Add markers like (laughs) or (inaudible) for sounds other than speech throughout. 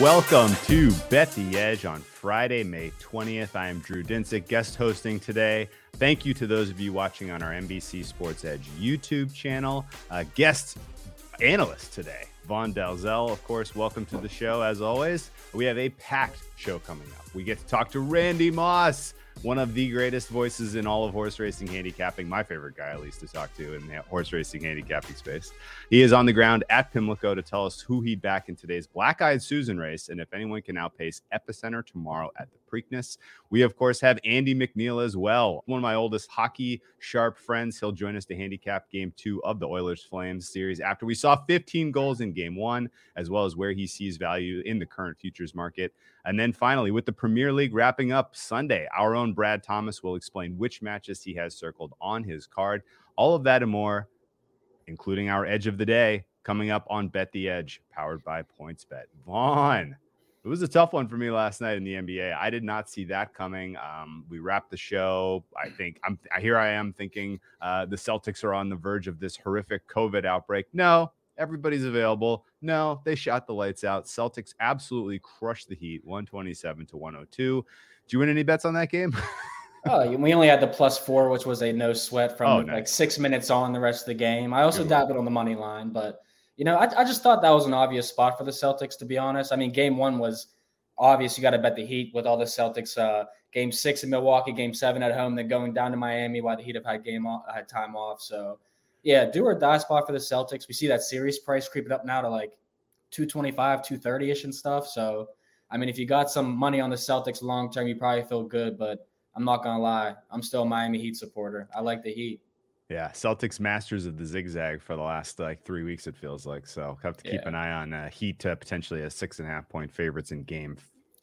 Welcome to Bet the Edge on Friday, May 20th. I am Drew Dinsick, guest hosting today. Thank you to those of you watching on our NBC Sports Edge YouTube channel. Uh, guest analyst today, Vaughn Dalzell, of course. Welcome to the show. As always, we have a packed show coming up. We get to talk to Randy Moss one of the greatest voices in all of horse racing handicapping, my favorite guy at least to talk to in the horse racing handicapping space. He is on the ground at Pimlico to tell us who he'd back in today's Black Eyed Susan race and if anyone can outpace Epicenter tomorrow at the Preakness. We, of course, have Andy McNeil as well, one of my oldest hockey sharp friends. He'll join us to handicap game two of the Oilers Flames series after we saw 15 goals in game one, as well as where he sees value in the current futures market. And then finally, with the Premier League wrapping up Sunday, our own Brad Thomas will explain which matches he has circled on his card. All of that and more, including our edge of the day, coming up on Bet the Edge, powered by PointsBet. Vaughn, it was a tough one for me last night in the NBA. I did not see that coming. Um, we wrapped the show. I think I'm here. I am thinking uh, the Celtics are on the verge of this horrific COVID outbreak. No, everybody's available. No, they shot the lights out. Celtics absolutely crushed the Heat, 127 to 102. Did you win any bets on that game? oh, (laughs) we only had the plus four, which was a no sweat from oh, nice. like six minutes on the rest of the game. I also dabbled on the money line, but you know, I, I just thought that was an obvious spot for the Celtics, to be honest. I mean, game one was obvious. You got to bet the Heat with all the Celtics. Uh, game six in Milwaukee, game seven at home, then going down to Miami while the Heat have had game off, had time off. So, yeah, do or die spot for the Celtics. We see that series price creeping up now to like 225, 230 ish and stuff. So, I mean, if you got some money on the Celtics long term, you probably feel good. But I'm not gonna lie, I'm still a Miami Heat supporter. I like the Heat. Yeah, Celtics masters of the zigzag for the last like three weeks. It feels like so. Have to keep yeah. an eye on uh, Heat to potentially a six and a half point favorites in Game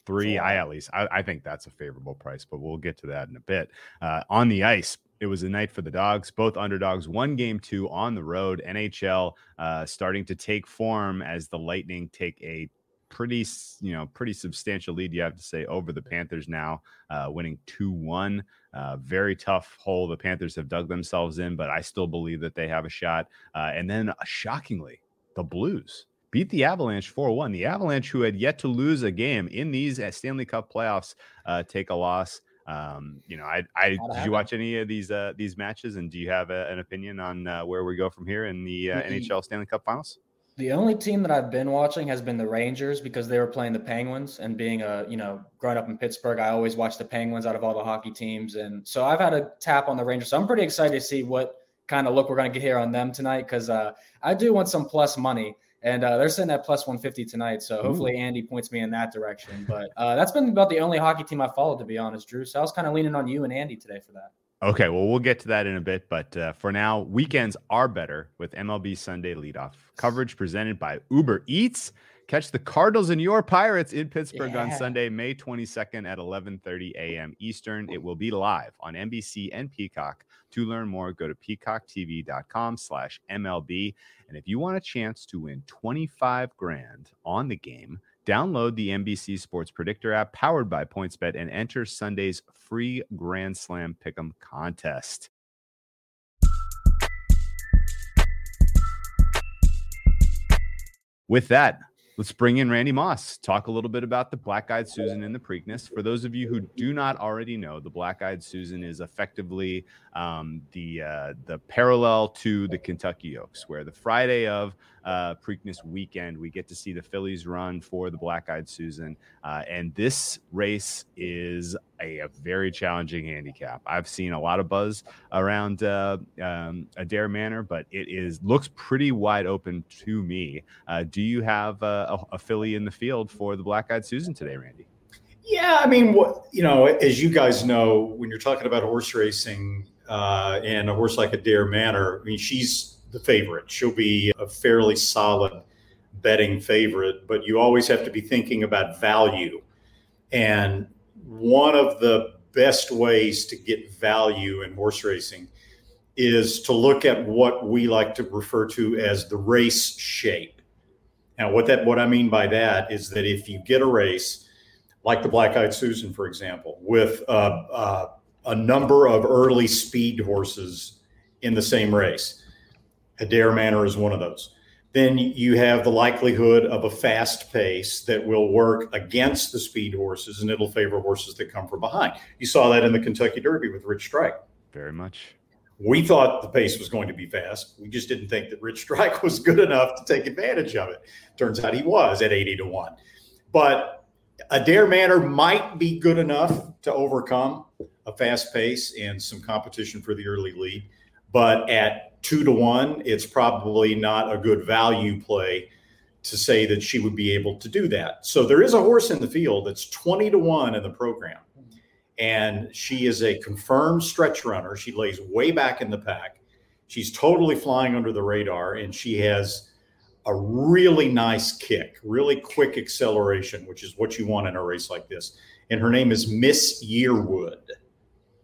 Three. I at least I, I, think that's a favorable price, but we'll get to that in a bit. Uh, on the ice, it was a night for the dogs. Both underdogs, one game two on the road. NHL uh, starting to take form as the Lightning take a pretty you know pretty substantial lead you have to say over the panthers now uh, winning 2-1 uh, very tough hole the Panthers have dug themselves in, but I still believe that they have a shot. Uh, and then, uh, shockingly, the Blues beat the Avalanche 4 1. The Avalanche, who had yet to lose a game in these uh, Stanley Cup playoffs, uh, take a loss. Um, you know, I, I did you watch any of these uh, these matches, and do you have a, an opinion on where we go from here in the NHL Stanley Cup Finals? The only team that I've been watching has been the Rangers because they were playing the Penguins. And being a, you know, growing up in Pittsburgh, I always watch the Penguins out of all the hockey teams. And so I've had a tap on the Rangers. So I'm pretty excited to see what kind of look we're going to get here on them tonight because uh, I do want some plus money. And uh, they're sitting at plus 150 tonight. So hopefully Ooh. Andy points me in that direction. But uh, that's been about the only hockey team I followed, to be honest, Drew. So I was kind of leaning on you and Andy today for that. Okay, well, we'll get to that in a bit, but uh, for now, weekends are better with MLB Sunday leadoff coverage presented by Uber Eats. Catch the Cardinals and your Pirates in Pittsburgh yeah. on Sunday, May 22nd at 11:30 a.m. Eastern. It will be live on NBC and Peacock. To learn more, go to peacocktv.com/mlb. And if you want a chance to win 25 grand on the game, Download the NBC Sports Predictor app powered by PointsBet and enter Sunday's free Grand Slam Pick'em contest. With that, let's bring in Randy Moss. Talk a little bit about the Black Eyed Susan in the Preakness. For those of you who do not already know, the Black Eyed Susan is effectively um, the uh, the parallel to the Kentucky Oaks, where the Friday of uh, Preakness weekend. We get to see the fillies run for the Black Eyed Susan. Uh, and this race is a, a, very challenging handicap. I've seen a lot of buzz around uh, um, Adare Manor, but it is looks pretty wide open to me. Uh, do you have a, a filly in the field for the Black Eyed Susan today, Randy? Yeah, I mean, what you know, as you guys know, when you're talking about horse racing uh, and a horse like Adare Manor, I mean, she's the favorite. She'll be a fairly solid betting favorite, but you always have to be thinking about value. And one of the best ways to get value in horse racing is to look at what we like to refer to as the race shape. Now, what that what I mean by that is that if you get a race like the Black Eyed Susan, for example, with a number of early speed horses in the same race. Adare Manor is one of those. Then you have the likelihood of a fast pace that will work against the speed horses and it'll favor horses that come from behind. You saw that in the Kentucky Derby with Rich Strike. Very much. We thought the pace was going to be fast. We just didn't think that Rich Strike (laughs) was good enough to take advantage of it. Turns out he was at 80 to 1. But Adare Manor might be good enough to overcome a fast pace and some competition for the early lead. But at two to one, it's probably not a good value play to say that she would be able to do that. So there is a horse in the field that's 20 to one in the program. And she is a confirmed stretch runner. She lays way back in the pack. She's totally flying under the radar and she has a really nice kick, really quick acceleration, which is what you want in a race like this. And her name is Miss Yearwood.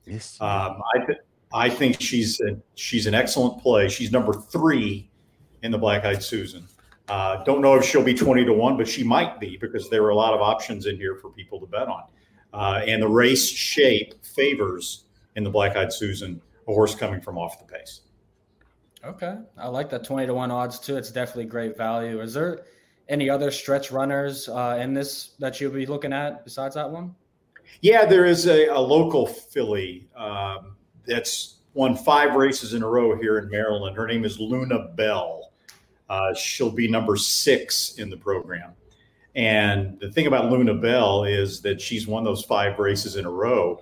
Yes. Um, I, I think she's a, she's an excellent play. She's number three in the Black Eyed Susan. Uh, don't know if she'll be 20 to 1, but she might be because there are a lot of options in here for people to bet on. Uh, and the race shape favors in the Black Eyed Susan a horse coming from off the pace. Okay. I like that 20 to 1 odds too. It's definitely great value. Is there any other stretch runners uh, in this that you'll be looking at besides that one? Yeah, there is a, a local filly um, that's won five races in a row here in Maryland. Her name is Luna Bell. Uh, she'll be number six in the program. And the thing about Luna Bell is that she's won those five races in a row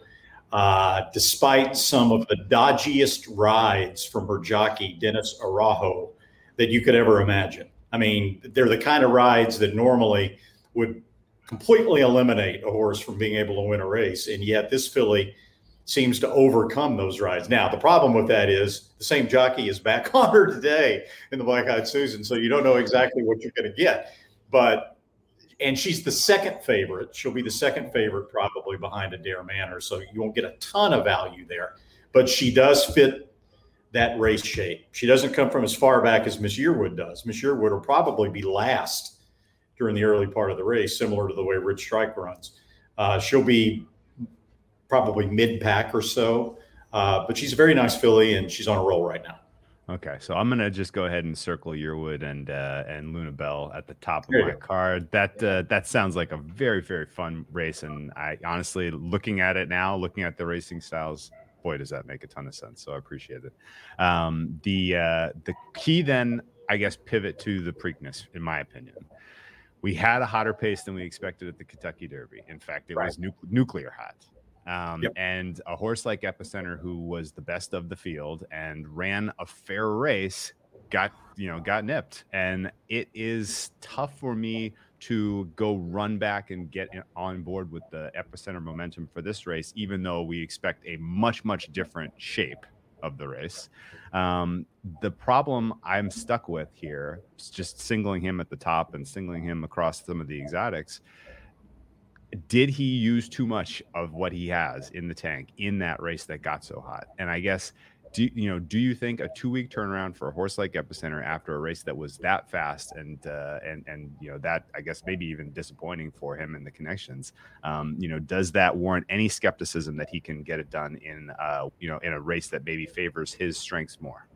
uh, despite some of the dodgiest rides from her jockey, Dennis Araujo, that you could ever imagine. I mean, they're the kind of rides that normally would completely eliminate a horse from being able to win a race. And yet this filly seems to overcome those rides. Now, the problem with that is the same jockey is back (laughs) on her today in the Black Eyed Susan. So you don't know exactly what you're going to get. But and she's the second favorite. She'll be the second favorite probably behind Adare Manor, so you won't get a ton of value there. But she does fit that race shape. She doesn't come from as far back as Miss Yearwood does. Miss Yearwood will probably be last during the early part of the race, similar to the way Rich Strike runs. Uh, she'll be probably mid pack or so, uh, but she's a very nice filly and she's on a roll right now. Okay, so I'm gonna just go ahead and circle Yearwood and uh, and Luna Bell at the top of my card. That uh, that sounds like a very very fun race, and I honestly looking at it now, looking at the racing styles, boy, does that make a ton of sense. So I appreciate it. Um, the uh, the key then, I guess, pivot to the Preakness, in my opinion. We had a hotter pace than we expected at the Kentucky Derby. In fact, it right. was nu- nuclear hot. Um, yep. And a horse like Epicenter, who was the best of the field and ran a fair race, got you know got nipped. And it is tough for me to go run back and get on board with the Epicenter momentum for this race, even though we expect a much much different shape of the race. Um, the problem I'm stuck with here, just singling him at the top and singling him across some of the exotics, did he use too much of what he has in the tank in that race that got so hot? And I guess do you know do you think a two week turnaround for a horse like Epicenter after a race that was that fast and uh, and and you know that I guess maybe even disappointing for him and the connections, um, you know, does that warrant any skepticism that he can get it done in uh, you know in a race that maybe favors his strengths more?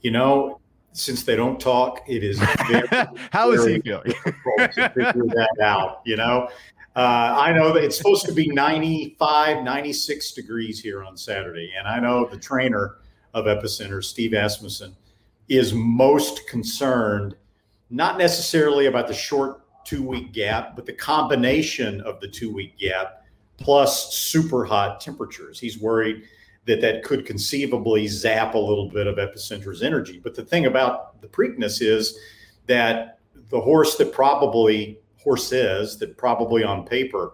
You know, since they don't talk, it is (laughs) very, how is he feeling? to figure that out. You know, uh, I know that it's supposed to be 95, 96 degrees here on Saturday. And I know the trainer of Epicenter, Steve Asmussen, is most concerned not necessarily about the short two week gap, but the combination of the two week gap plus super hot temperatures. He's worried that that could conceivably zap a little bit of Epicenter's energy. But the thing about the Preakness is that the horse that probably horses that probably on paper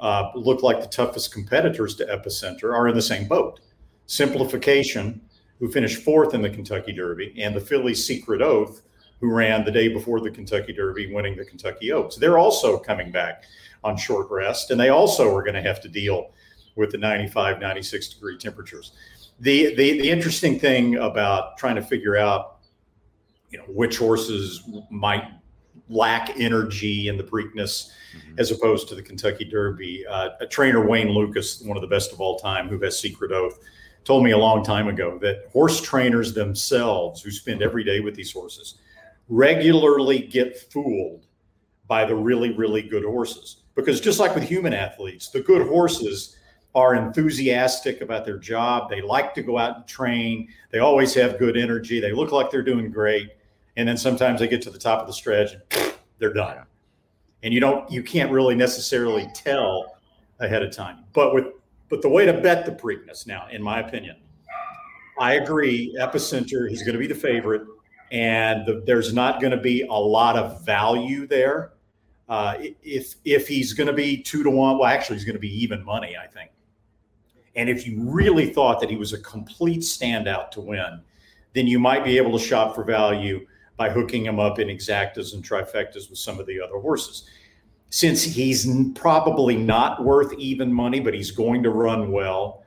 uh, look like the toughest competitors to Epicenter are in the same boat. Simplification, who finished fourth in the Kentucky Derby, and the filly Secret Oath, who ran the day before the Kentucky Derby, winning the Kentucky Oaks. They're also coming back on short rest, and they also are going to have to deal with the 95, 96 degree temperatures. The, the, the interesting thing about trying to figure out, you know, which horses might lack energy in the Preakness mm-hmm. as opposed to the Kentucky Derby. Uh, a trainer, Wayne Lukas, one of the best of all time, who has Secret Oath, told me a long time ago that horse trainers themselves, who spend every day with these horses, regularly get fooled by the really, really good horses. Because just like with human athletes, the good horses are enthusiastic about their job. They like to go out and train. They always have good energy. They look like they're doing great. And then sometimes they get to the top of the stretch and (sniffs) they're done. And you don't, you can't really necessarily tell ahead of time. But with, but the way to bet the Preakness now, in my opinion, I agree. Epicenter, he's going to be the favorite and the, there's not going to be a lot of value there. Uh, if if he's going to be two to one, well, actually, he's going to be even money, I think. And if you really thought that he was a complete standout to win, then you might be able to shop for value by hooking him up in exactas and trifectas with some of the other horses. Since he's probably not worth even money, but he's going to run well,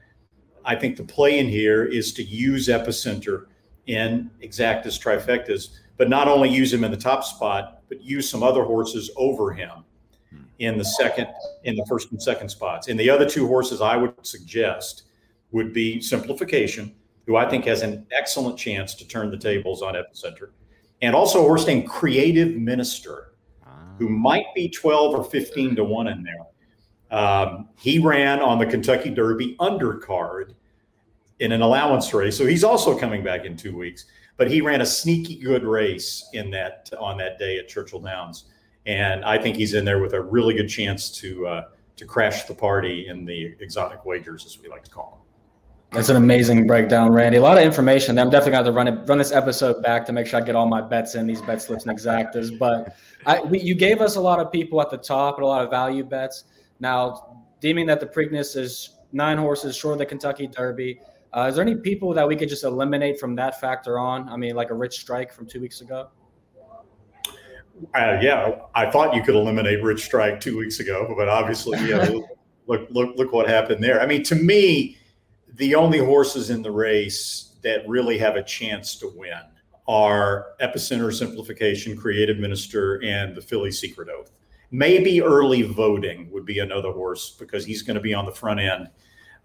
I think the play in here is to use Epicenter in exactas trifectas, but not only use him in the top spot, but use some other horses over him hmm. in the second, in the first and second spots. And the other two horses I would suggest would be Simplification, who I think has an excellent chance to turn the tables on Epicenter, and also a horse named Creative Minister, who ah. might be 12 or 15 to 1 in there. Um, he ran on the Kentucky Derby undercard in an allowance race. So he's also coming back in two weeks. But he ran a sneaky good race in that on that day at Churchill Downs, and I think he's in there with a really good chance to uh, to crash the party in the exotic wagers, as we like to call them. That's an amazing breakdown, Randy. A lot of information. I'm definitely going to run it, run this episode back to make sure I get all my bets in these bet slips and exactas. But I, we, you gave us a lot of people at the top and a lot of value bets. Now, deeming that the Preakness is nine horses short of the Kentucky Derby, uh, is there any people that we could just eliminate from that factor on? I mean, like a Rich Strike from two weeks ago. Uh, yeah, I thought you could eliminate Rich Strike two weeks ago, but obviously, yeah, (laughs) look, look, look what happened there. I mean, to me, the only horses in the race that really have a chance to win are Epicenter Simplification, Creative Minister, and the filly Secret Oath. Maybe early voting would be another horse because he's going to be on the front end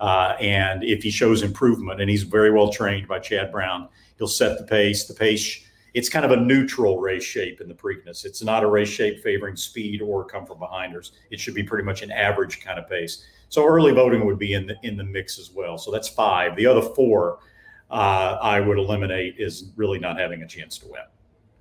uh, and if he shows improvement, and he's very well trained by Chad Brown, he'll set the pace. The pace, it's kind of a neutral race shape in the Preakness. It's not a race shape favoring speed or come from behinders. It should be pretty much an average kind of pace. So early voting would be in the in the mix as well. So that's five. The other four, uh, I would eliminate is really not having a chance to win.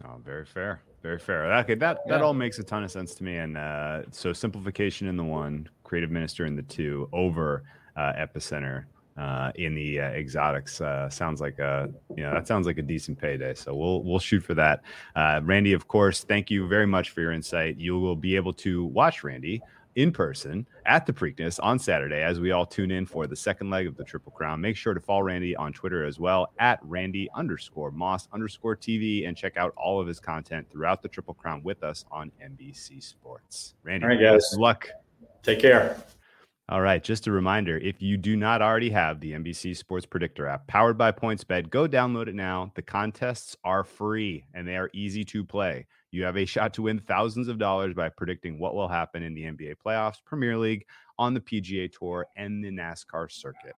Oh, very fair. Very fair. Okay, that that all makes a ton of sense to me. And uh, so simplification in the one, creative minister in the two, over uh, epicenter uh, in the uh, exotics. Uh, sounds like a you know that sounds like a decent payday. So we'll we'll shoot for that. Uh, Randy, of course, thank you very much for your insight. You will be able to watch Randy in person at the Preakness on Saturday as we all tune in for the second leg of the Triple Crown. Make sure to follow Randy on Twitter as well at Randy underscore Moss underscore TV and check out all of his content throughout the Triple Crown with us on NBC Sports. Randy, all right, guys. Good luck. Take care. All right, just a reminder if you do not already have the NBC Sports Predictor app powered by PointsBet, go download it now. The contests are free and they are easy to play. You have a shot to win thousands of dollars by predicting what will happen in the NBA playoffs, Premier League, on the PGA Tour, and the NASCAR circuit.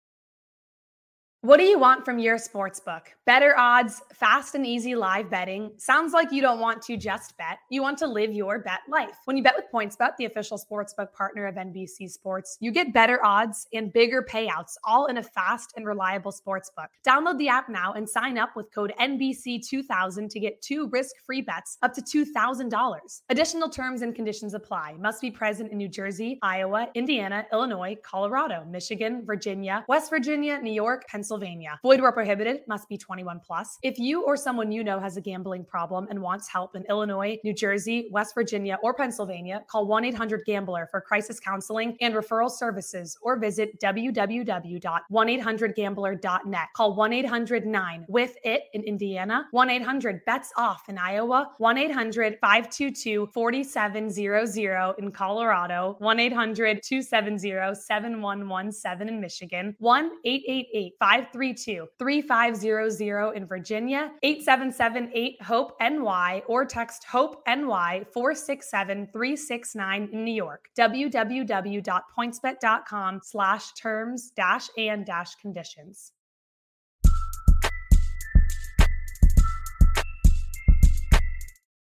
What do you want from your sports book? Better odds, fast and easy live betting. Sounds like you don't want to just bet. You want to live your bet life. When you bet with PointsBet, the official sportsbook partner of NBC Sports, you get better odds and bigger payouts, all in a fast and reliable sportsbook. Download the app now and sign up with code NBC2000 to get two risk-free bets up to $2,000. Additional terms and conditions apply. Must be present in New Jersey, Iowa, Indiana, Illinois, Colorado, Michigan, Virginia, West Virginia, New York, Pennsylvania, Pennsylvania. Void where prohibited, must be 21 plus. If you or someone you know has a gambling problem and wants help in Illinois, New Jersey, West Virginia, or Pennsylvania, call 1 800 Gambler for crisis counseling and referral services or visit www.1800Gambler.net. Call 1 800 9 with it in Indiana, 1 800 bets off in Iowa, 1 800 522 4700 in Colorado, 1 800 270 7117 in Michigan, 1 888 532 3500 in Virginia, 877 HOPE NY, or text HOPE NY 467 369 in New York. www.pointsbet.com slash terms dash and dash conditions.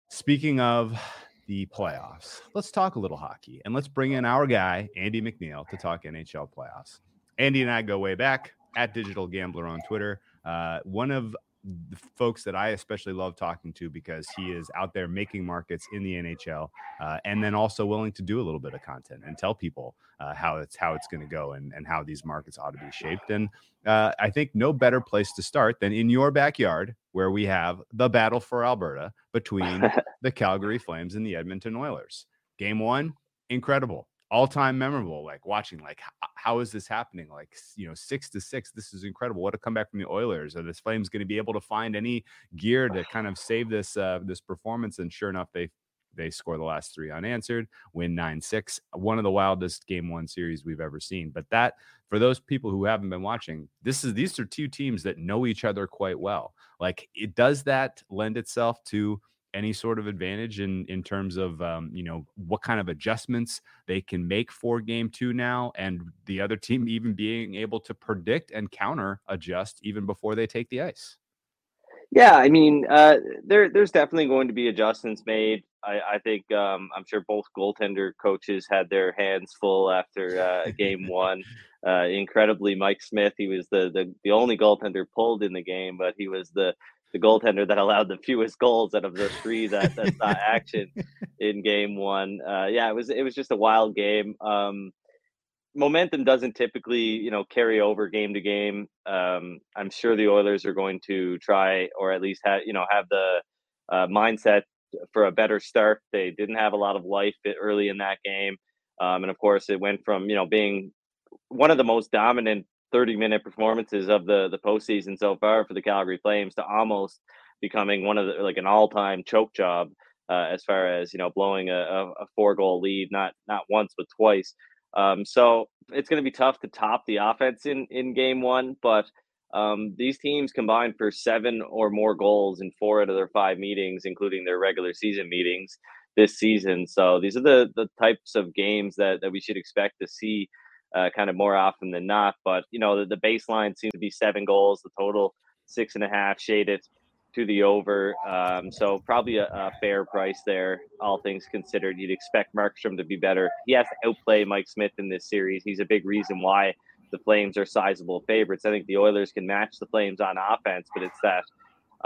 Speaking of the playoffs, let's talk a little hockey and let's bring in our guy, Andy McNeil, to talk NHL playoffs. Andy and I go way back at Digital Gambler on Twitter. Uh, one of the folks that I especially love talking to because he is out there making markets in the NHL, uh, and then also willing to do a little bit of content and tell people uh, how it's how it's going to go and, and how these markets ought to be shaped. And uh, I think no better place to start than in your backyard, where we have the battle for Alberta between (laughs) the Calgary Flames and the Edmonton Oilers. Game one, incredible all time memorable. Like watching, like how is this happening? Like you know, six to six. This is incredible. What a comeback from the Oilers. Are the Flames going to be able to find any gear to kind (sighs) of save this uh, this performance? And sure enough, they they score the last three unanswered, win 9 6. One of the wildest game one series we've ever seen. But that, for those people who haven't been watching, this is these are two teams that know each other quite well. Like, it does that lend itself to any sort of advantage in in terms of um, you know what kind of adjustments they can make for game two now, and the other team (laughs) even being able to predict and counter adjust even before they take the ice. Yeah, I mean, uh, there there's definitely going to be adjustments made. I, I think um, I'm sure both goaltender coaches had their hands full after uh, game (laughs) one. Uh, incredibly, Mike Smith, he was the, the the only goaltender pulled in the game, but he was the the goaltender that allowed the fewest goals out of the three that that saw (laughs) action in game one. Uh, yeah, it was it was just a wild game. Um, momentum doesn't typically you know carry over game to game. Um, I'm sure the Oilers are going to try or at least have you know have the uh, mindset for a better start. They didn't have a lot of life early in that game, um, and of course it went from you know being one of the most dominant 30 minute performances of the the postseason so far for the Calgary Flames to almost becoming one of the like an all time choke job uh, as far as you know blowing a, a four goal lead not not once but twice. Um, so it's going to be tough to top the offense in in game one, but um, these teams combined for seven or more goals in four out of their five meetings, including their regular season meetings this season. So these are the the types of games that that we should expect to see uh, kind of more often than not. But you know, the, the baseline seems to be seven goals, the total six and a half shaded to the over. Um, so probably a, a, fair price there, all things considered. You'd expect Markstrom to be better. He has to outplay Mike Smith in this series. He's a big reason why the Flames are sizable favorites. I think the Oilers can match the Flames on offense, but it's that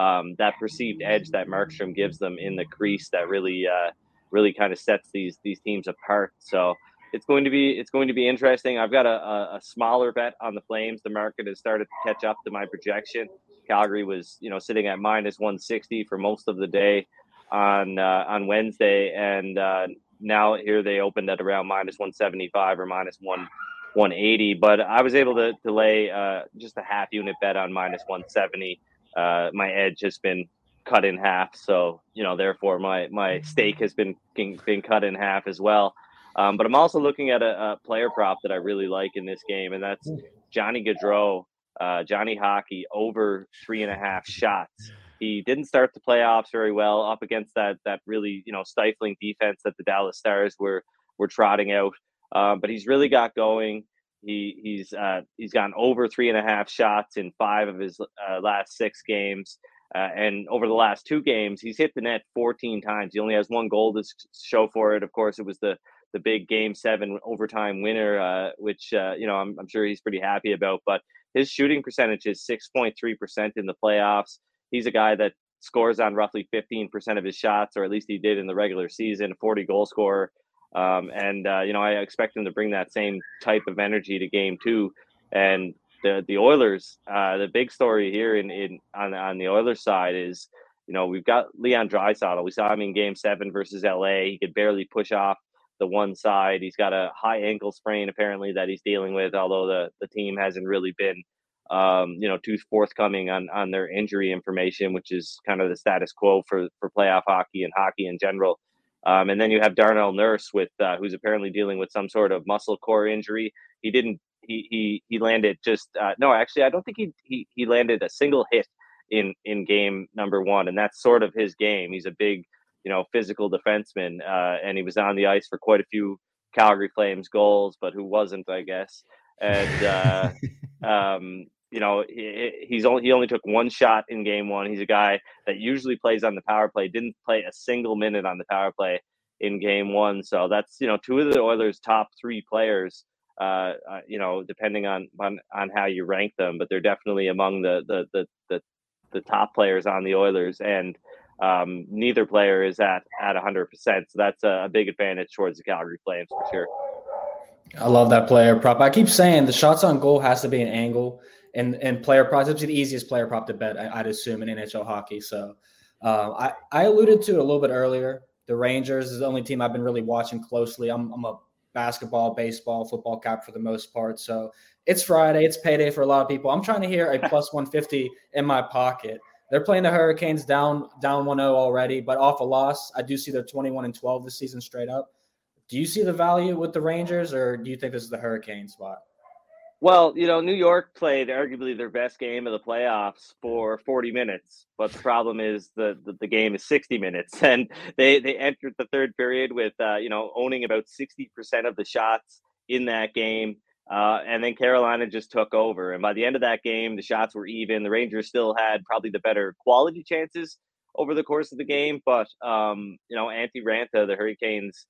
um, that perceived edge that Markstrom gives them in the crease that really uh, really kind of sets these these teams apart. So it's going to be it's going to be interesting. I've got a, a, a, smaller bet on the Flames. The market has started to catch up to my projection. Calgary was you know sitting at minus 160 for most of the day on uh, on Wednesday, and uh, now here they opened at around minus 175 or minus one 180. But I was able to, to lay uh, just a half unit bet on minus 170. Uh, my edge has been cut in half, so you know therefore my my stake has been been cut in half as well. Um, but I'm also looking at a, a, player prop that I really like in this game, and that's Johnny Gaudreau, uh, Johnny Hockey over three and a half shots. He didn't start the playoffs very well up against that that really you know stifling defense that the Dallas Stars were were trotting out, um, but he's really got going. He he's uh, he's gotten over three and a half shots in five of his uh, last six games. Uh, and over the last two games, he's hit the net 14 times. He only has one goal to show for it. Of course, it was the the big Game Seven overtime winner, uh, which uh, you know I'm, I'm sure he's pretty happy about. But his shooting percentage is 6.3 percent in the playoffs. He's a guy that scores on roughly 15 percent of his shots, or at least he did in the regular season. 40 goal scorer, um, and uh, you know I expect him to bring that same type of energy to Game Two. And the the Oilers, uh, the big story here in, in on on the Oilers side is, you know, we've got Leon Draisaitl. We saw him in Game Seven versus LA. He could barely push off the one side. He's got a high ankle sprain apparently that he's dealing with. Although the the team hasn't really been, um, you know, too forthcoming on on their injury information, which is kind of the status quo for for playoff hockey and hockey in general. Um, and then you have Darnell Nurse with uh, who's apparently dealing with some sort of muscle core injury. He didn't he he he landed just uh, no, actually, I don't think he, he he landed a single hit in in game number one, and that's sort of his game. He's a big, you know, physical defenseman, uh, and he was on the ice for quite a few Calgary Flames goals, but who wasn't, I guess. And uh, (laughs) um, you know, he, he's only he only took one shot in game one. He's a guy that usually plays on the power play. Didn't play a single minute on the power play in game one. So that's you know two of the Oilers' top three players uh, uh, you know, depending on, on on how you rank them, but they're definitely among the the the the, the top players on the Oilers, and um, neither player is at at 100. percent So that's a, big advantage towards the Calgary Flames for sure. I love that player prop. I keep saying the shots on goal has to be an angle, and and player props. It's the easiest player prop to bet, I, would assume, in NHL hockey. So uh, I I alluded to it a little bit earlier. The Rangers is the only team I've been really watching closely. I'm I'm a basketball, baseball, football cap for the most part. So it's Friday, it's payday for a lot of people. I'm trying to hear a plus 150 in my pocket. They're playing the Hurricanes down down 1-0 already, but off a loss. I do see they're 21 and 12 this season straight up. Do you see the value with the Rangers, or do you think this is the Hurricane spot? Well, you know, New York played arguably their best game of the playoffs for 40 minutes, but the problem is the the, the game is 60 minutes, (laughs) and they they entered the third period with uh, you know owning about 60 percent of the shots in that game, uh, and then Carolina just took over, and by the end of that game, the shots were even. The Rangers still had probably the better quality chances over the course of the game, but um, you know, Antti Raanta, the Hurricanes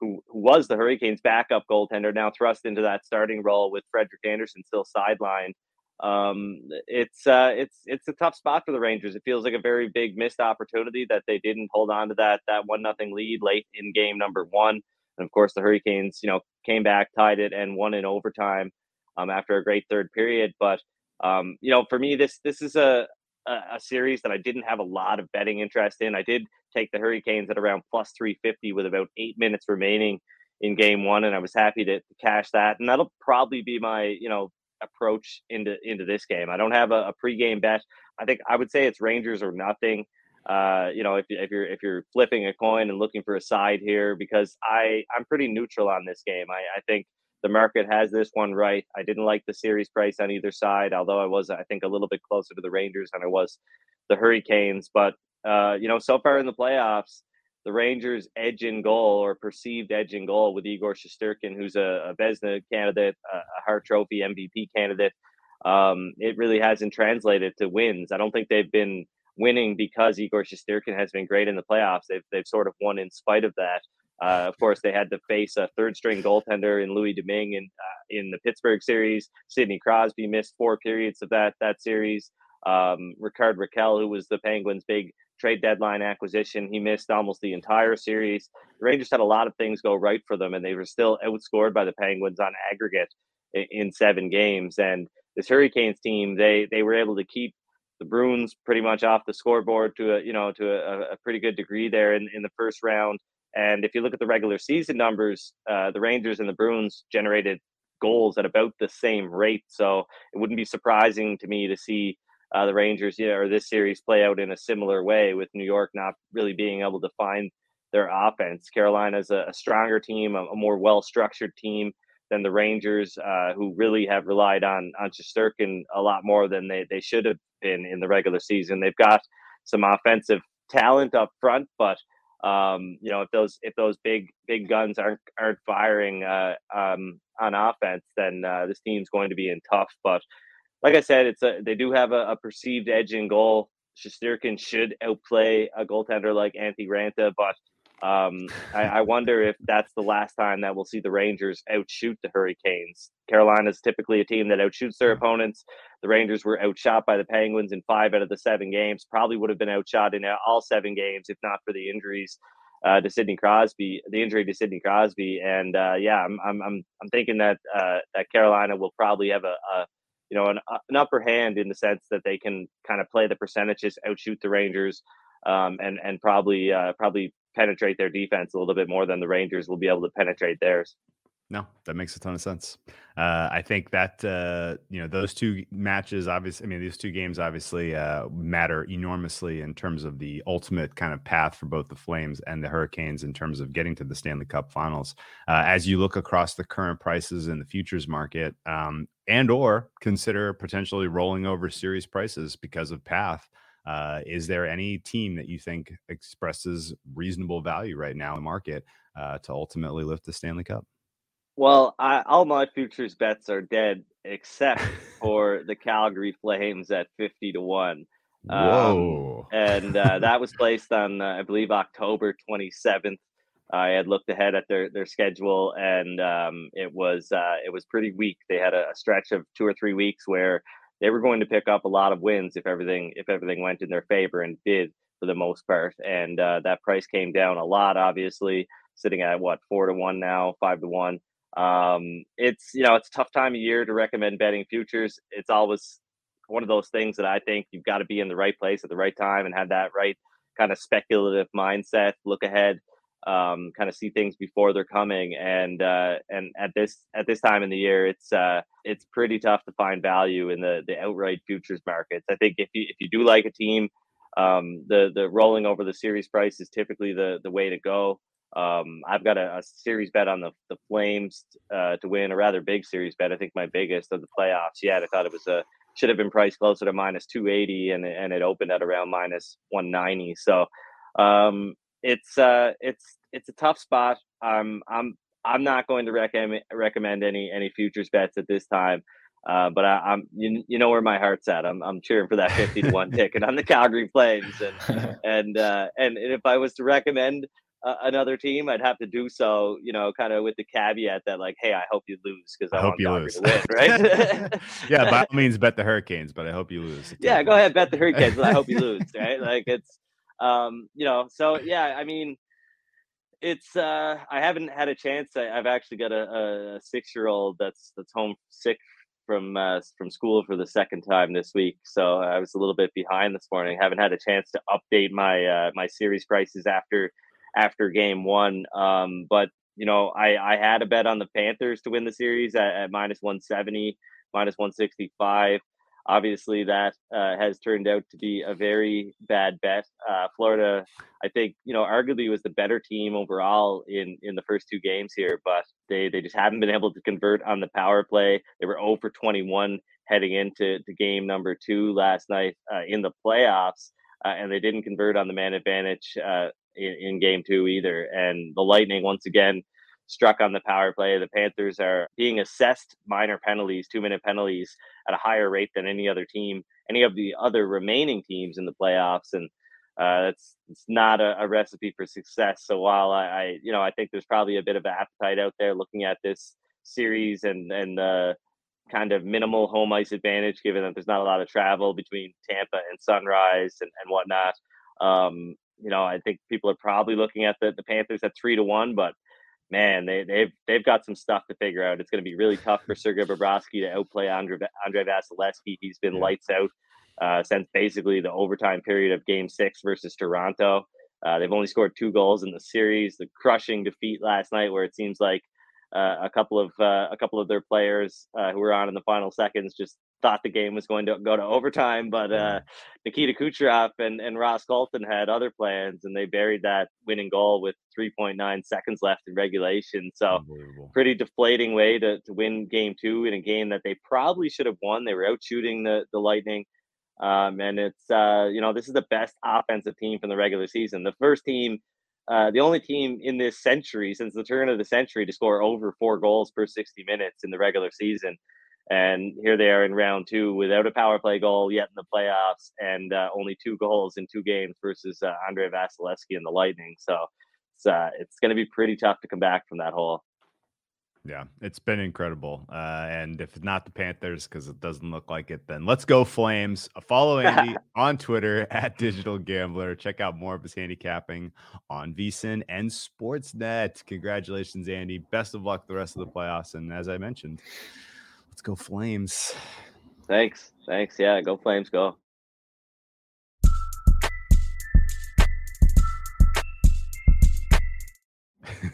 who, who was the Hurricanes' backup goaltender, now thrust into that starting role with Frederik Andersen still sidelined. Um, it's uh, it's it's a tough spot for the Rangers. It feels like a very big missed opportunity that they didn't hold on to that that one nothing lead late in game number one. And of course, the Hurricanes, you know, came back, tied it, and won in overtime um, after a great third period. But um, you know, for me, this this is a, a, series that I didn't have a lot of betting interest in. I did take the Hurricanes at around plus 350 with about eight minutes remaining in game one. And I was happy to, to cash that. And that'll probably be my, you know, approach into into this game. I don't have a, a pregame bet. I think I would say it's Rangers or nothing. Uh, you know, if, if you're if you're flipping a coin and looking for a side here, because I I'm pretty neutral on this game. I, I think the market has this one right. I didn't like the series price on either side, although I was I think a little bit closer to the Rangers than I was the Hurricanes. But uh, you know, so far in the playoffs, the Rangers' edge in goal or perceived edge in goal with Igor Shesterkin, who's a, a Vezina candidate, a, a Hart Trophy MVP candidate, um, it really hasn't translated to wins. I don't think they've been winning because Igor Shesterkin has been great in the playoffs. They've, they've sort of won in spite of that. Uh, of course, they had to face a third string goaltender in Louis Domingue in, uh, in the Pittsburgh series. Sidney Crosby missed four periods of that, that series. Um, Rickard Rakell, who was the Penguins' big trade deadline acquisition. He missed almost the entire series. The Rangers had a lot of things go right for them, and they were still outscored by the Penguins on aggregate in, in seven games. And this Hurricanes team, they they were able to keep the Bruins pretty much off the scoreboard to a you know to a, a pretty good degree there in, in the first round. And if you look at the regular season numbers, uh, the Rangers and the Bruins generated goals at about the same rate. So it wouldn't be surprising to me to see uh, the Rangers, yeah, or this series play out in a similar way with New York not really being able to find their offense. Carolina's a, a stronger team, a, a more well structured team than the Rangers, uh, who really have relied on on Shesterkin a lot more than they, they should have been in the regular season. They've got some offensive talent up front, but um, you know if those if those big big guns aren't aren't firing, uh, um, on offense, then uh, this team's going to be in tough. But like I said, it's a they do have a, a perceived edge in goal. Shesterkin should outplay a goaltender like Antti Raanta, but um, I, I, wonder if that's the last time that we'll see the Rangers outshoot the Hurricanes. Carolina is typically a team that outshoots their opponents. The Rangers were outshot by the Penguins in five out of the seven games. Probably would have been outshot in all seven games if not for the injuries uh, to Sidney Crosby, the injury to Sidney Crosby. And uh, yeah, I'm, I'm I'm I'm thinking that uh, that Carolina will probably have a, a you know an, an upper hand in the sense that they can kind of play the percentages, outshoot the Rangers. Um, and and probably uh, probably penetrate their defense a little bit more than the Rangers will be able to penetrate theirs. No, that makes a ton of sense. Uh, I think that uh, you know those two matches, obviously, I mean these two games obviously uh, matter enormously in terms of the ultimate kind of path for both the Flames and the Hurricanes in terms of getting to the Stanley Cup Finals. Uh, as you look across the current prices in the futures market, um, and or consider potentially rolling over series prices because of path. Uh, is there any team that you think expresses reasonable value right now in the market uh, to ultimately lift the Stanley Cup? Well, I, all my futures bets are dead except for the Calgary Flames at 50 to 1. Um, Whoa. Um, and uh, that was (laughs) placed on, uh, I believe, October 27th. I had looked ahead at their, their schedule, and um, it was uh, it was pretty weak. They had a, a stretch of two or three weeks where they were going to pick up a lot of wins if everything if everything went in their favor and did for the most part. And uh, that price came down a lot, obviously, sitting at what four to one now, five to one. Um, it's you know it's a tough time of year to recommend betting futures. It's always one of those things that I think you've got to be in the right place at the right time and have that right kind of speculative mindset, look ahead um, kind of see things before they're coming. And uh, and at this at this time in the year, it's uh, it's pretty tough to find value in the the outright futures markets. I think if you if you do like a team, um, the the rolling over the series price is typically the the way to go. Um, I've got a, a, series bet on the the Flames uh, to win a rather big series bet. I think my biggest of the playoffs yet. I thought it was a should have been priced closer to minus 280 and and it opened at around minus 190. So um, it's uh, it's it's a tough spot. Um, I'm I'm not going to recommend recommend any any futures bets at this time. Uh, but I, am you, you know where my heart's at. I'm I'm cheering for that fifty to one (laughs) ticket on the Calgary Flames, and (laughs) and uh, and if I was to recommend uh, another team, I'd have to do so, you know, kind of with the caveat that like, hey, I hope you lose because I, I, hope you lose, win, right? (laughs) yeah, by all means, bet the Hurricanes, but I hope you lose. Yeah, go ahead, bet the Hurricanes, but I hope you lose, right? Like it's um, you know, so (laughs) yeah, I mean, it's uh, I haven't had a chance. I, have actually got a, a six year old that's that's home sick from uh, from school for the second time this week, so I was a little bit behind this morning. Haven't had a chance to update my uh, my series prices after after game one. Um, but you know, I I had a bet on the Panthers to win the series at, at minus one seventy, minus one sixty five. Obviously, that uh, has turned out to be a very bad bet. Uh, Florida, I think, you know, arguably was the better team overall in in the first two games here, but they they just haven't been able to convert on the power play. They were 0 for 21 heading into to game number two last night uh, in the playoffs, uh, and they didn't convert on the man advantage uh, in, in game two either. And the Lightning once again struck on the power play. The Panthers are being assessed minor penalties, two minute penalties at a higher rate than any other team, any of the other remaining teams in the playoffs. And uh, it's it's not a, a, recipe for success. So while I, I, you know I think there's probably a bit of appetite out there looking at this series and and the kind of minimal home ice advantage, given that there's not a lot of travel between Tampa and Sunrise and and whatnot. Um, you know, I think people are probably looking at the, the Panthers at three to one, but man, they, they've they've got some stuff to figure out. It's going to be really tough for Sergei Bobrovsky to outplay Andre Andrei Vasilevskiy. He's been lights out uh, since basically the overtime period of Game Six versus Toronto. Uh, they've only scored two goals in the series. The crushing defeat last night, where it seems like uh, a couple of uh, a couple of their players uh, who were on in the final seconds just thought the game was going to go to overtime, but uh, Nikita Kucherov and, and Ross Colton had other plans, and they buried that winning goal with 3.9 seconds left in regulation. So, pretty deflating way to, to win game two in a game that they probably should have won. They were out shooting the, the Lightning. Um, and it's, uh, you know, this is the best offensive team from the regular season. The first team uh, the only team in this century since the turn of the century to score over four goals per 60 minutes in the regular season. And here they are in round two without a power play goal yet in the playoffs and uh, only two goals in two games versus uh, Andrei Vasilevskiy and the Lightning. So it's, uh, it's going to be pretty tough to come back from that hole. Yeah, it's been incredible. Uh, and if not the Panthers, because it doesn't look like it, then let's go Flames. Follow (laughs) Andy on Twitter (laughs) at Digital Gambler. Check out more of his handicapping on VSIN and Sportsnet. Congratulations, Andy. Best of luck the rest of the playoffs. And as I mentioned, let's go Flames. Thanks. Thanks. Yeah, go Flames. Go. (laughs)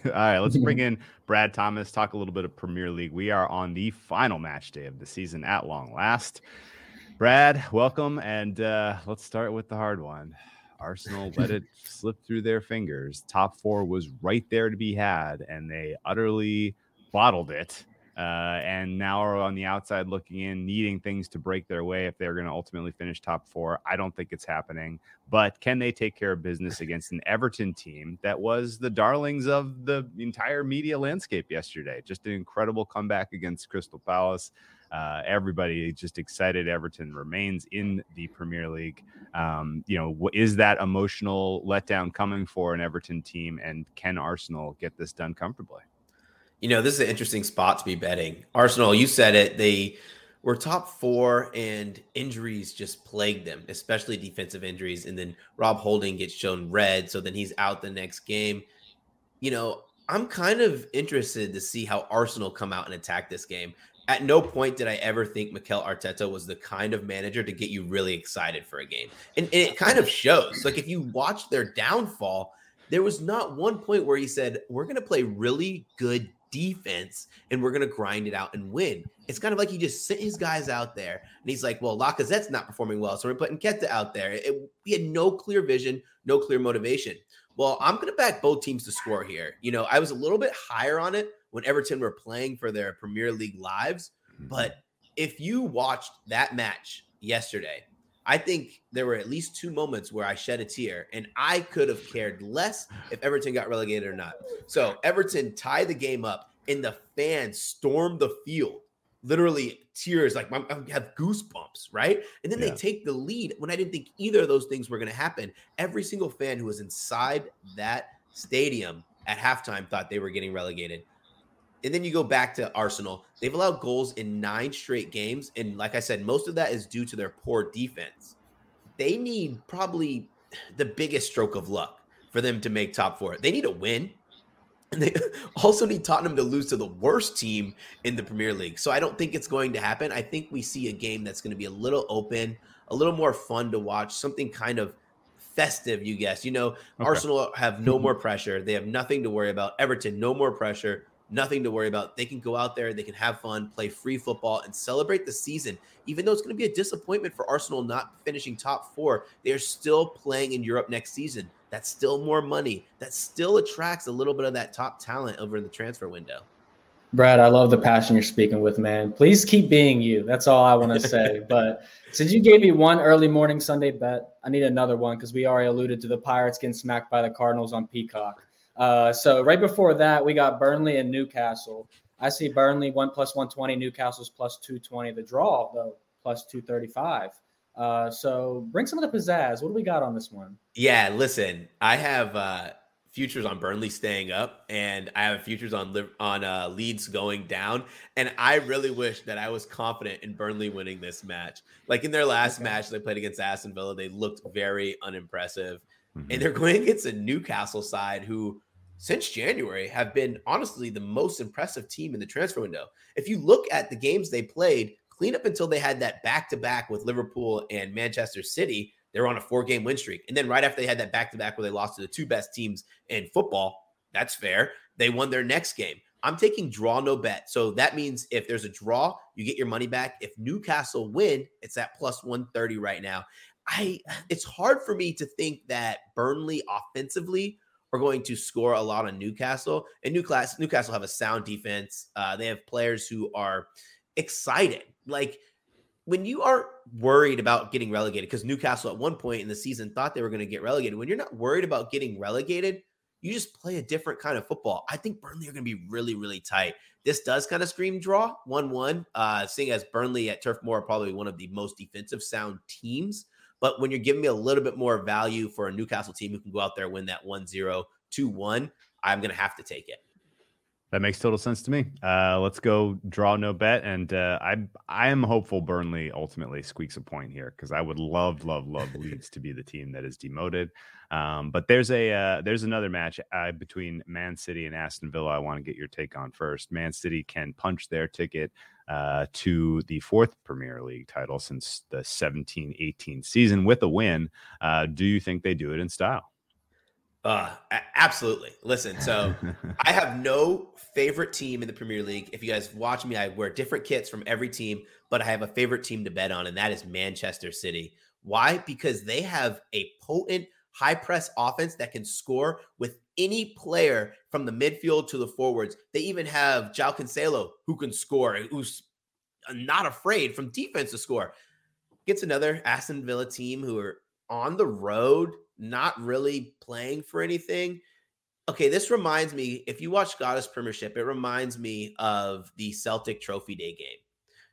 All right, let's bring (laughs) in Brad Thomas, talk a little bit of Premier League. We are on the final match day of the season at long last. Brad, welcome. And uh, let's start with the hard one. Arsenal let it (laughs) slip through their fingers. Top four was right there to be had, and they utterly bottled it uh, and now are on the outside looking in, needing things to break their way if they're going to ultimately finish top four. I don't think it's happening, but can they take care of business (laughs) against an Everton team that was the darlings of the entire media landscape yesterday? Just an incredible comeback against Crystal Palace. Uh, everybody just excited Everton remains in the Premier League. Um, you know, is that emotional letdown coming for an Everton team, and can Arsenal get this done comfortably? You know, this is an interesting spot to be betting. Arsenal, you said it, they were top four and injuries just plagued them, especially defensive injuries. And then Rob Holding gets shown red. So then he's out the next game. You know, I'm kind of interested to see how Arsenal come out and attack this game. At no point did I ever think Mikel Arteta was the kind of manager to get you really excited for a game. And, and it kind of shows. Like if you watch their downfall, there was not one point where he said, We're going to play really good defense and we're going to grind it out and win. It's kind of like he just sent his guys out there and he's like, well, Lacazette's not performing well. So we're putting Nketiah out there. It, we had no clear vision, no clear motivation. Well, I'm going to back both teams to score here. You know, I was a little bit higher on it when Everton were playing for their Premier League lives. Mm-hmm. But if you watched that match yesterday, I think there were at least two moments where I shed a tear, and I could have cared less if Everton got relegated or not. So Everton tied the game up, and the fans stormed the field. Literally tears, like I have goosebumps, right? And then yeah. they take the lead when I didn't think either of those things were going to happen. Every single fan who was inside that stadium at halftime thought they were getting relegated. And then you go back to Arsenal. They've allowed goals in nine straight games. And like I said, most of that is due to their poor defense. They need probably the biggest stroke of luck for them to make top four. They need a win. And they (laughs) also need Tottenham to lose to the worst team in the Premier League. So I don't think it's going to happen. I think we see a game that's going to be a little open, a little more fun to watch, something kind of festive, you guess. You know, okay. Arsenal have no mm-hmm. more pressure. They have nothing to worry about. Everton, no more pressure nothing to worry about. They can go out there, they can have fun, play free football, and celebrate the season. Even though it's going to be a disappointment for Arsenal not finishing top four, they're still playing in Europe next season. That's still more money. That still attracts a little bit of that top talent over the transfer window. Brad, I love the passion you're speaking with, man. Please keep being you. That's all I want to say. (laughs) but since you gave me one early morning Sunday bet, I need another one because we already alluded to the Pirates getting smacked by the Cardinals on Peacock. Uh, so right before that, we got Burnley and Newcastle. I see Burnley one plus one twenty, Newcastle's plus two twenty. The draw though plus two thirty five. Uh, so bring some of the pizzazz. What do we got on this one? Yeah, listen, I have uh, futures on Burnley staying up, and I have futures on on uh, Leeds going down. And I really wish that I was confident in Burnley winning this match. Like in their last okay. match they played against Aston Villa, they looked very unimpressive. Mm-hmm. And they're going against a Newcastle side who, since January, have been honestly the most impressive team in the transfer window. If you look at the games they played, clean up until they had that back to back with Liverpool and Manchester City, they were on a four game win streak. And then right after they had that back to back where they lost to the two best teams in football, that's fair. They won their next game. I'm taking draw no bet. So that means if there's a draw, you get your money back. If Newcastle win, it's at plus 130 right now. I it's hard for me to think that Burnley offensively are going to score a lot on Newcastle. And Newcastle Newcastle have a sound defense. Uh, they have players who are excited. Like when you are worried about getting relegated, because Newcastle at one point in the season thought they were going to get relegated. When you're not worried about getting relegated, You just play a different kind of football. I think Burnley are going to be really, really tight. This does kind of scream draw 1 1, uh, seeing as Burnley at Turf Moor are probably one of the most defensive sound teams. But when you're giving me a little bit more value for a Newcastle team who can go out there and win that 1 0, 2 1, I'm going to have to take it. That makes total sense to me. Uh, let's go draw no bet, and uh, I I am hopeful Burnley ultimately squeaks a point here because I would love love love (laughs) Leeds to be the team that is demoted. Um, but there's a uh, there's another match uh, between Man City and Aston Villa. I want to get your take on first. Man City can punch their ticket uh, to the fourth Premier League title since the 17-18 season with a win. Uh, do you think they do it in style? Uh, absolutely. Listen, so (laughs) I have no favorite team in the Premier League. If you guys watch me, I wear different kits from every team, but I have a favorite team to bet on, and that is Manchester City. Why? Because they have a potent high press offense that can score with any player from the midfield to the forwards. They even have João Cancelo who can score, who's not afraid from defense to score. Gets another Aston Villa team who are on the road not really playing for anything. Okay, this reminds me, if you watch Scottish Premiership, it reminds me of the Celtic Trophy Day game.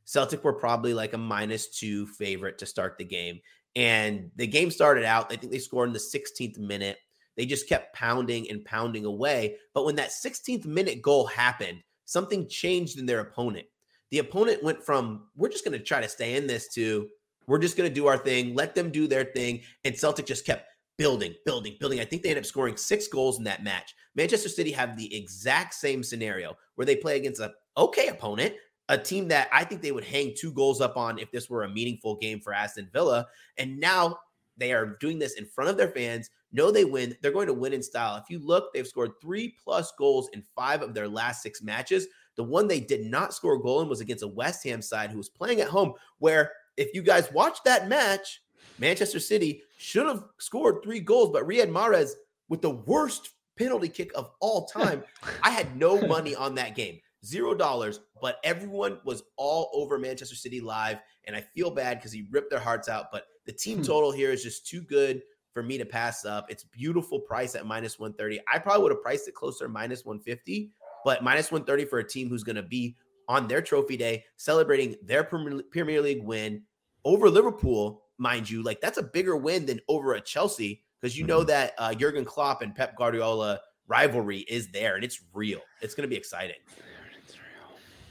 Celtic were probably like a minus two favorite to start the game. And the game started out, I think they scored in the 16th minute. They just kept pounding and pounding away. But when that 16th minute goal happened, something changed in their opponent. The opponent went from, we're just going to try to stay in this to, we're just going to do our thing, let them do their thing. And Celtic just kept building, building, building. I think they end up scoring six goals in that match. Manchester City have the exact same scenario where they play against a okay opponent, a team that I think they would hang two goals up on if this were a meaningful game for Aston Villa. And now they are doing this in front of their fans. Know they win. They're going to win in style. If you look, they've scored three plus goals in five of their last six matches. The one they did not score a goal in was against a West Ham side who was playing at home, where if you guys watch that match, Manchester City should have scored three goals, but Riyad Mahrez with the worst penalty kick of all time. (laughs) I had no money on that game, zero dollars, but everyone was all over Manchester City live. And I feel bad because he ripped their hearts out. But the team hmm. total here is just too good for me to pass up. It's beautiful price at minus 130. I probably would have priced it closer to minus 150, but minus 130 for a team who's going to be on their trophy day celebrating their Premier League win over Liverpool mind you, like that's a bigger win than over a Chelsea because you know mm-hmm. that uh, Jurgen Klopp and Pep Guardiola rivalry is there and it's real. It's going to be exciting.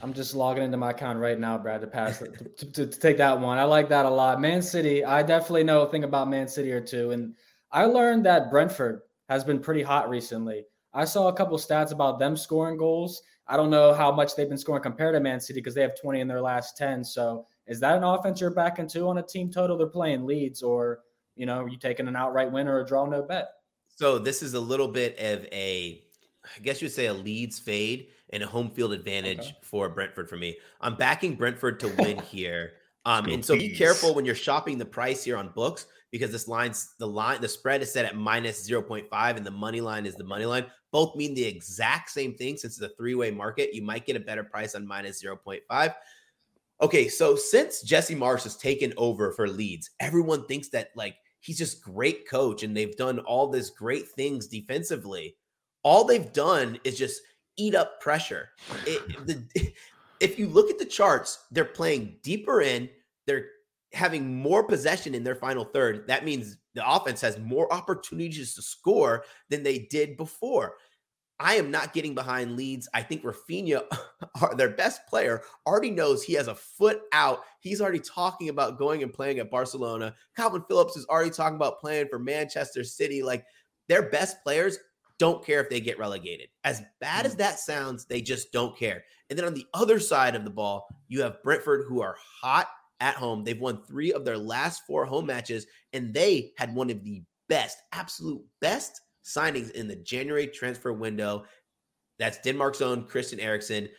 I'm just logging into my account right now, Brad, to pass to, to, to, take that one. I like that a lot. Man City, I definitely know a thing about Man City or two, and I learned that Brentford has been pretty hot recently. I saw a couple stats about them scoring goals. I don't know how much they've been scoring compared to Man City because they have 20 in their last 10. So is that an offense you're backing to on a team total they're playing Leeds, or you know, are you taking an outright win or a draw no bet? So this is a little bit of a, I guess you'd say a Leeds fade and a home field advantage okay. for Brentford for me. I'm backing Brentford to win (laughs) here. Um, and so be careful when you're shopping the price here on books because this line's the line, the spread is set at minus 0.5 and the money line is the money line. Both mean the exact same thing since it's a three way market. You might get a better price on minus 0.5. Okay, so since Jesse Marsch has taken over for Leeds, everyone thinks that like he's just great coach and they've done all this great things defensively. All they've done is just eat up pressure. It, (laughs) the, (laughs) if you look at the charts, they're playing deeper in. They're having more possession in their final third. That means the offense has more opportunities to score than they did before. I am not getting behind Leeds. I think Raphinha, (laughs) their best player, already knows he has a foot out. He's already talking about going and playing at Barcelona. Kalvin Phillips is already talking about playing for Manchester City. Like their best players don't care if they get relegated. As bad as mm. that sounds, they just don't care. And then on the other side of the ball, you have Brentford, who are hot at home. They've won three of their last four home matches, and they had one of the best, absolute best signings in the January transfer window. That's Denmark's own Christian Eriksen.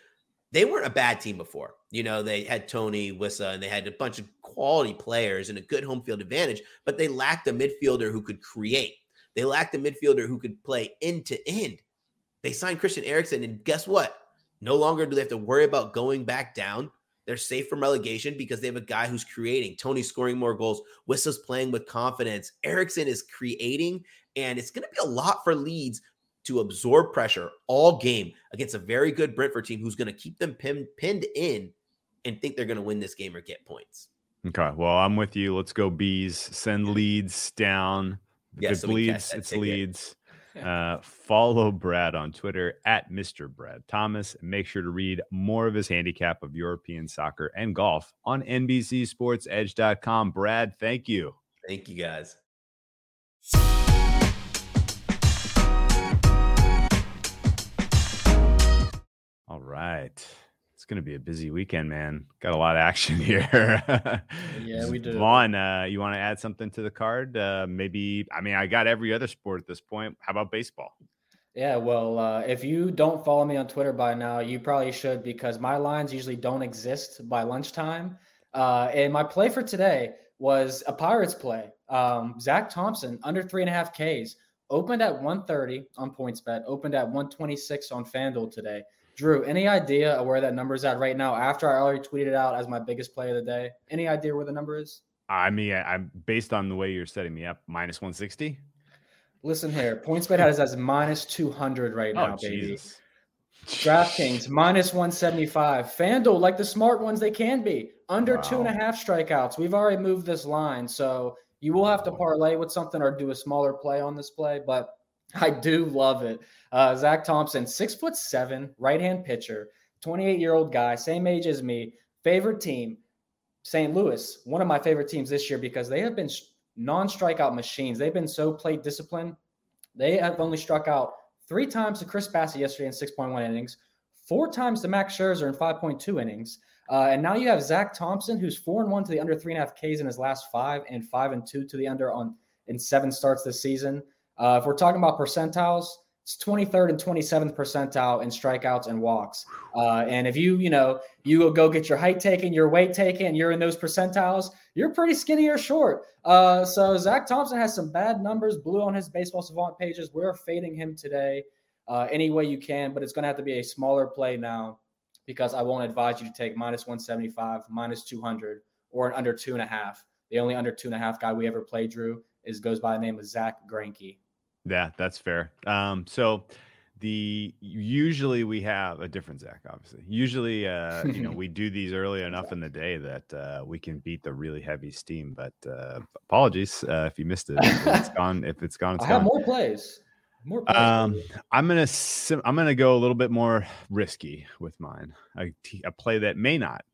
They weren't a bad team before. You know, they had Toney Wissa, and they had a bunch of quality players and a good home field advantage, but they lacked a midfielder who could create. They lacked a midfielder who could play end to end. They signed Christian Eriksen, and guess what? No longer do they have to worry about going back down. They're safe from relegation because they have a guy who's creating. Toney scoring more goals. Wissa's playing with confidence. Eriksen is creating and it's going to be a lot for Leeds to absorb pressure all game against a very good Brentford team who's going to keep them pinned, pinned in and think they're going to win this game or get points. Okay. Well, I'm with you. Let's go bees. Send Leeds down. If yeah, it so bleeds, it's ticket. Leeds. (laughs) Uh, follow Brad on Twitter at Mr. Brad Thomas. And make sure to read more of his handicap of European soccer and golf on NBCSportsEdge.com. Brad, thank you. Thank you, guys. All right. Going to be a busy weekend, man. Got a lot of action (laughs) here. yeah, we do. Vaughn, uh, you want to add something to the card? Uh, maybe, I mean, I got every other sport at this point. How about baseball? Yeah, well, uh, if you don't follow me on Twitter by now, you probably should because my lines usually don't exist by lunchtime. Uh, and my play for today was a Pirates play. Um, Zach Thompson, under three and a half Ks, opened at 130 on PointsBet, opened at 126 on FanDuel today. Drew, any idea of where that number is at right now after I already tweeted it out as my biggest play of the day? Any idea where the number is? I mean, I'm based on the way you're setting me up, minus 160. Listen here, PointsBet has as minus 200 right now, oh, baby. Jesus. DraftKings minus 175. FanDuel, like the smart ones they can be, under wow. two and a half strikeouts. We've already moved this line. So you will have to parlay with something or do a smaller play on this play, but I do love it. Uh, Zach Thompson, six foot seven, right hand pitcher, 28 year old guy, same age as me. Favorite team, St. Louis, one of my favorite teams this year because they have been non strikeout machines. They've been so plate disciplined. They have only struck out three times to Chris Bassitt yesterday in 6.1 innings, four times to Max Scherzer in 5.2 innings. Uh, and now you have Zach Thompson, who's four and one to the under three and a half Ks in his last five, and five and two to the under on in seven starts this season. Uh, if we're talking about percentiles, it's 23rd and 27th percentile in strikeouts and walks. Uh, and if you, you know, you go get your height taken, your weight taken, you're in those percentiles, you're pretty skinny or short. Uh, so Zach Thompson has some bad numbers, blue on his baseball savant pages. We're fading him today uh, any way you can, but it's going to have to be a smaller play now because I won't advise you to take minus 175, minus 200, or an under two and a half. The only under two and a half guy we ever played, Drew, is goes by the name of Zack Greinke. Yeah, that's fair. Um, so the usually we have a different Zach, obviously. Usually, uh, you know, (laughs) we do these early enough in the day that uh, we can beat the really heavy steam. But uh, apologies uh, if you missed it. If it's (laughs) gone. If it's gone, it's I gone. have more plays. More plays. Um, I'm gonna I'm gonna go a little bit more risky with mine. A, a play that may not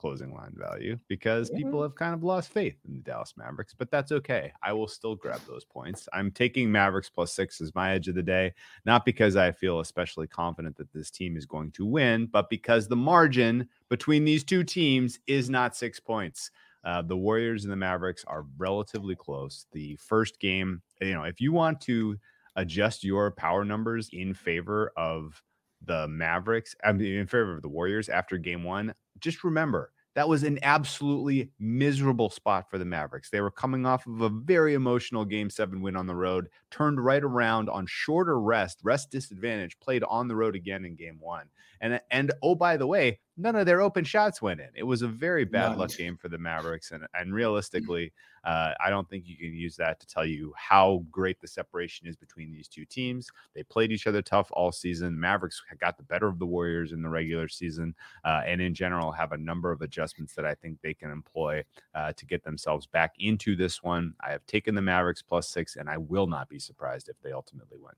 closing line value because people have kind of lost faith in the Dallas Mavericks, but that's okay. I will still grab those points. I'm taking Mavericks plus six as my edge of the day, not because I feel especially confident that this team is going to win, but because the margin between these two teams is not six points. Uh, the Warriors and the Mavericks are relatively close. The first game, you know, if you want to adjust your power numbers in favor of the Mavericks, I mean, in favor of the Warriors after game one, just remember that was an absolutely miserable spot for the Mavericks. They were coming off of a very emotional game seven win on the road, turned right around on shorter rest, rest disadvantage, played on the road again in game one. And, and oh, by the way, none of their open shots went in. It was a very bad luck game for the Mavericks. And, and realistically, uh, I don't think you can use that to tell you how great the separation is between these two teams. They played each other tough all season. Mavericks got the better of the Warriors in the regular season, uh, and in general have a number of adjustments that I think they can employ uh, to get themselves back into this one. I have taken the Mavericks plus six, and I will not be surprised if they ultimately win.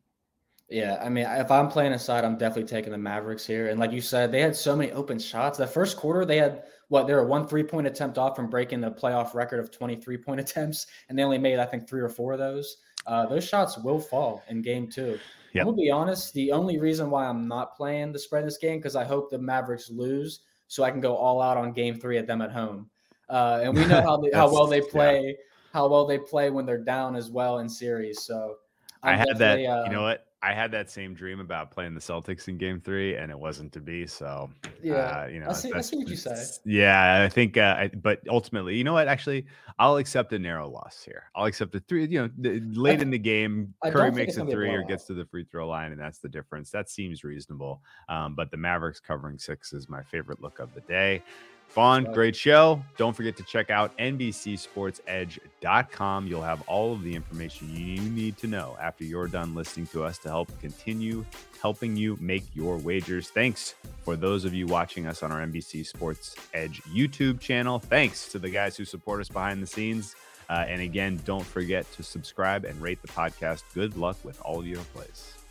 Yeah, I mean, if I'm playing aside, I'm definitely taking the Mavericks here. And like you said, they had so many open shots. The first quarter, they had what? They were one three point attempt off from breaking the playoff record of 23 point (laughs) attempts, and they only made, I think, three or four of those. Uh, those shots will fall in game two. Yep. I'm gonna be honest. The only reason why I'm not playing the spread this game because I hope the Mavericks lose, so I can go all out on game three at them at home. Uh, and we know (laughs) how they, how well they play, yeah. how well they play when they're down as well in series. So I'm i had that. Uh, you know what? I had that same dream about playing the Celtics in Game Three, and it wasn't to be. So yeah, uh, you know, I see, I see what you say. Yeah, I think, uh, I, but ultimately, you know what? Actually, I'll accept a narrow loss here. I'll accept a three. You know, the, late I, (laughs) in the game, Curry makes a three or gets to the free throw line, and that's the difference. That seems reasonable. Um, but the Mavericks covering six is my favorite look of the day. Vaughn, great show. Don't forget to check out NBCSportsEdge.com. You'll have all of the information you need to know after you're done listening to us to help continue helping you make your wagers. Thanks for those of you watching us on our NBC Sports Edge YouTube channel. Thanks to the guys who support us behind the scenes. Uh, and again, don't forget to subscribe and rate the podcast. Good luck with all your plays.